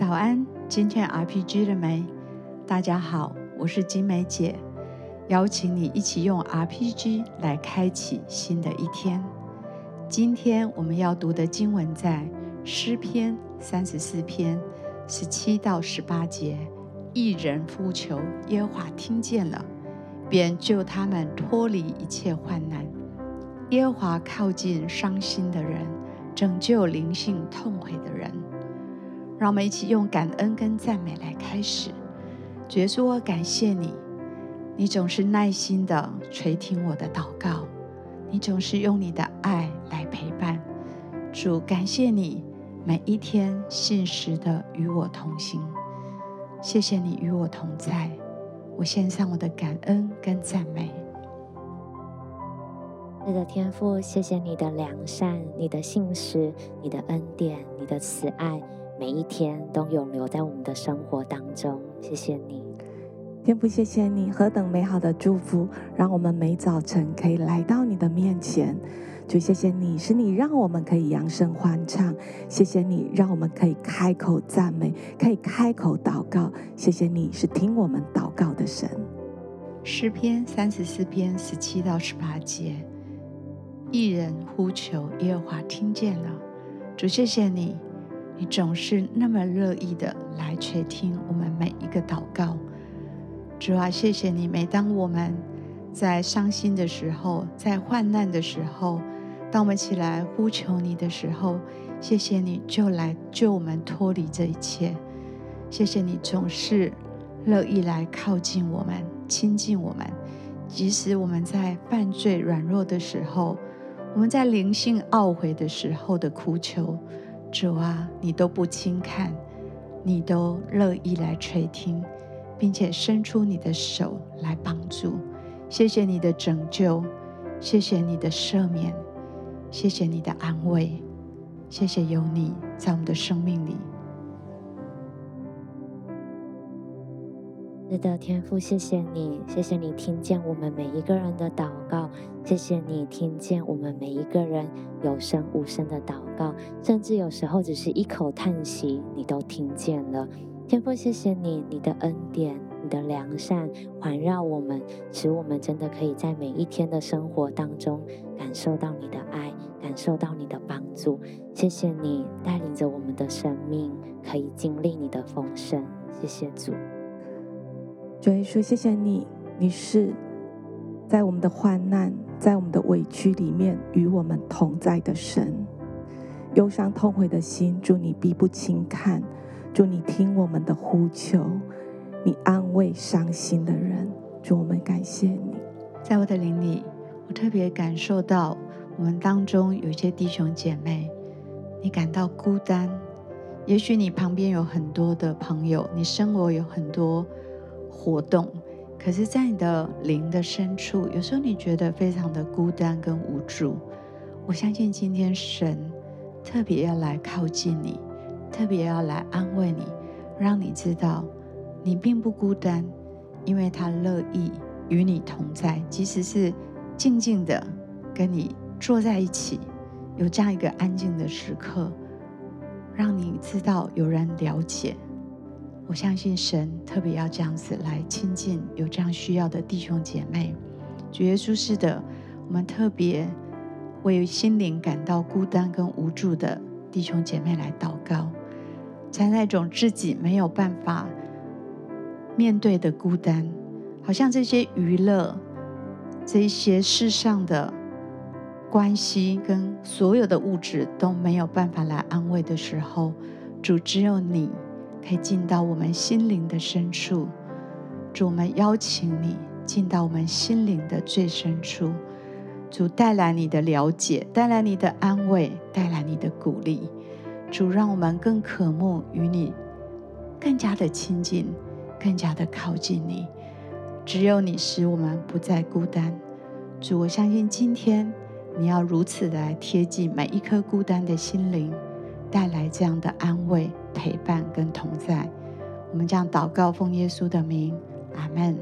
早安，今天 RPG 了没？大家好，我是金梅姐，邀请你一起用 RPG 来开启新的一天。今天我们要读的经文在诗篇三十四篇十七到十八节。一人呼求，耶和华听见了，便救他们脱离一切患难。耶和华靠近伤心的人，拯救灵性痛悔的人。让我们一起用感恩跟赞美来开始。主耶稣，我感谢你，你总是耐心的垂听我的祷告，你总是用你的爱来陪伴。主，感谢你每一天信实的与我同行。谢谢你与我同在，我献上我的感恩跟赞美。你的，天父，谢谢你的良善、你的信实、你的恩典、你的慈爱，每一天都永留在我们的生活当中。谢谢你，天父，谢谢你何等美好的祝福，让我们每早晨可以来到你的面前。主，谢谢你，是你让我们可以扬声欢唱。谢谢你，让我们可以开口赞美，可以开口祷告。谢谢你，是听我们祷告的神。诗篇三十四篇十七到十八节，一人呼求，耶和华听见了。主，谢谢你，你总是那么乐意的来垂听我们每一个祷告。主啊，谢谢你，每当我们在伤心的时候，在患难的时候。当我们起来呼求你的时候，谢谢你就来救我们脱离这一切。谢谢你总是乐意来靠近我们、亲近我们，即使我们在犯罪软弱的时候，我们在灵性懊悔的时候的哭求，主啊，你都不轻看，你都乐意来垂听，并且伸出你的手来帮助。谢谢你的拯救，谢谢你的赦免。谢谢你的安慰，谢谢有你在我们的生命里。是的，天父，谢谢你，谢谢你听见我们每一个人的祷告，谢谢你听见我们每一个人有声无声的祷告，甚至有时候只是一口叹息，你都听见了。天父，谢谢你，你的恩典。你的良善环绕我们，使我们真的可以在每一天的生活当中感受到你的爱，感受到你的帮助。谢谢你带领着我们的生命，可以经历你的丰盛。谢谢主。主耶稣，谢谢你，你是在我们的患难、在我们的委屈里面与我们同在的神。忧伤痛悔的心，主你必不轻看，主你听我们的呼求。你安慰伤心的人，主，我们感谢你。在我的灵里，我特别感受到我们当中有一些弟兄姐妹，你感到孤单。也许你旁边有很多的朋友，你生活有很多活动，可是，在你的灵的深处，有时候你觉得非常的孤单跟无助。我相信今天神特别要来靠近你，特别要来安慰你，让你知道。你并不孤单，因为他乐意与你同在，即使是静静的跟你坐在一起，有这样一个安静的时刻，让你知道有人了解。我相信神特别要这样子来亲近有这样需要的弟兄姐妹。主耶稣是的，我们特别为心灵感到孤单跟无助的弟兄姐妹来祷告，在那种自己没有办法。面对的孤单，好像这些娱乐、这些世上的关系跟所有的物质都没有办法来安慰的时候，主只有你可以进到我们心灵的深处。主，我们邀请你进到我们心灵的最深处。主，带来你的了解，带来你的安慰，带来你的鼓励。主，让我们更渴慕与你更加的亲近。更加的靠近你，只有你使我们不再孤单。主，我相信今天你要如此的来贴近每一颗孤单的心灵，带来这样的安慰、陪伴跟同在。我们将祷告奉耶稣的名，阿门。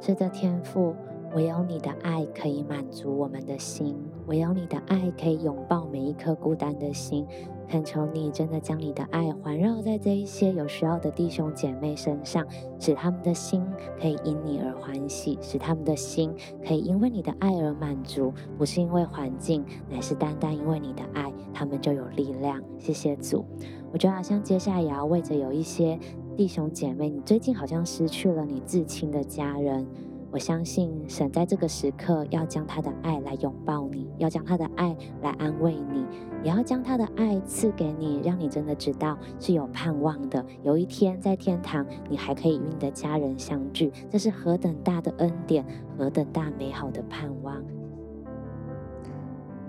是的，天父，唯有你的爱可以满足我们的心，唯有你的爱可以拥抱每一颗孤单的心。恳求你真的将你的爱环绕在这一些有需要的弟兄姐妹身上，使他们的心可以因你而欢喜，使他们的心可以因为你的爱而满足，不是因为环境，乃是单单因为你的爱，他们就有力量。谢谢主。我觉得好像接下来也要为着有一些弟兄姐妹，你最近好像失去了你至亲的家人。我相信神在这个时刻要将他的爱来拥抱你，要将他的爱来安慰你，也要将他的爱赐给你，让你真的知道是有盼望的。有一天在天堂，你还可以与你的家人相聚，这是何等大的恩典，何等大美好的盼望。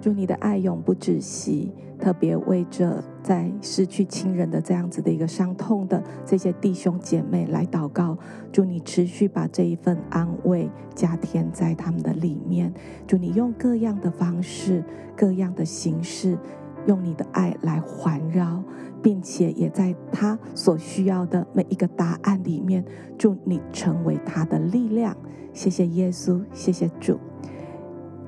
祝你的爱永不止息。特别为着在失去亲人的这样子的一个伤痛的这些弟兄姐妹来祷告，祝你持续把这一份安慰加添在他们的里面。祝你用各样的方式、各样的形式，用你的爱来环绕，并且也在他所需要的每一个答案里面，祝你成为他的力量。谢谢耶稣，谢谢主。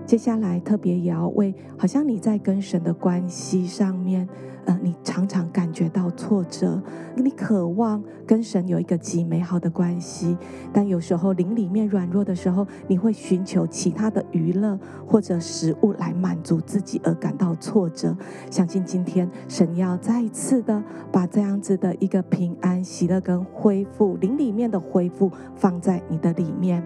接下来特别也要为，好像你在跟神的关系上面。呃，你常常感觉到挫折，你渴望跟神有一个极美好的关系，但有时候灵里面软弱的时候，你会寻求其他的娱乐或者食物来满足自己而感到挫折。相信今天神要再一次的把这样子的一个平安、喜乐跟恢复灵里面的恢复放在你的里面。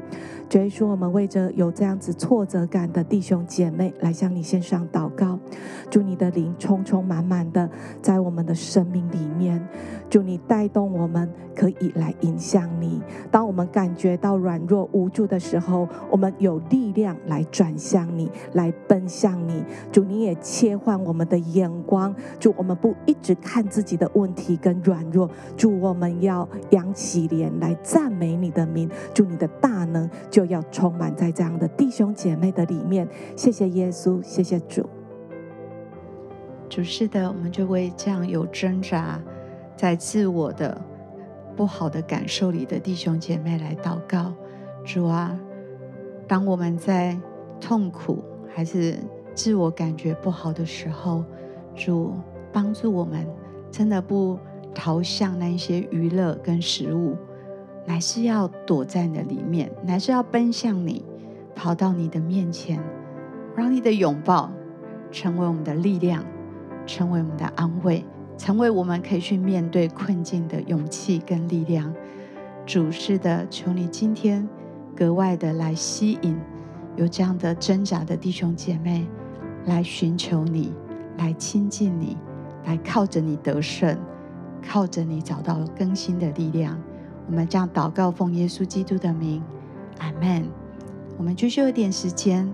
所以说，我们为着有这样子挫折感的弟兄姐妹来向你献上祷告，祝你的灵充充满满的。在我们的生命里面，主你带动我们，可以来影响你。当我们感觉到软弱无助的时候，我们有力量来转向你，来奔向你。主，你也切换我们的眼光，主，我们不一直看自己的问题跟软弱，主，我们要扬起脸来赞美你的名。祝你的大能就要充满在这样的弟兄姐妹的里面。谢谢耶稣，谢谢主。主是的，我们就为这样有挣扎在自我的不好的感受里的弟兄姐妹来祷告。主啊，当我们在痛苦还是自我感觉不好的时候，主帮助我们，真的不逃向那一些娱乐跟食物，乃是要躲在你的里面，乃是要奔向你，跑到你的面前，让你的拥抱成为我们的力量。成为我们的安慰，成为我们可以去面对困境的勇气跟力量。主是的，求你今天格外的来吸引有这样的挣扎的弟兄姐妹，来寻求你，来亲近你，来靠着你得胜，靠着你找到更新的力量。我们将祷告奉耶稣基督的名，阿门。我们继续有点时间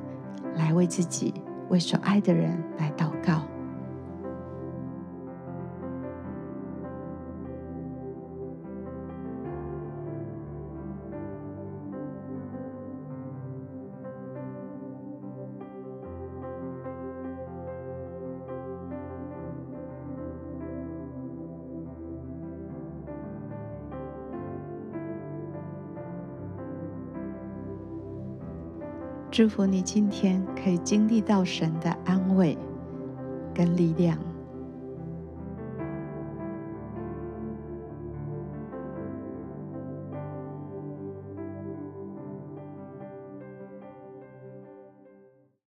来为自己、为所爱的人来祷告。祝福你今天可以经历到神的安慰跟力量。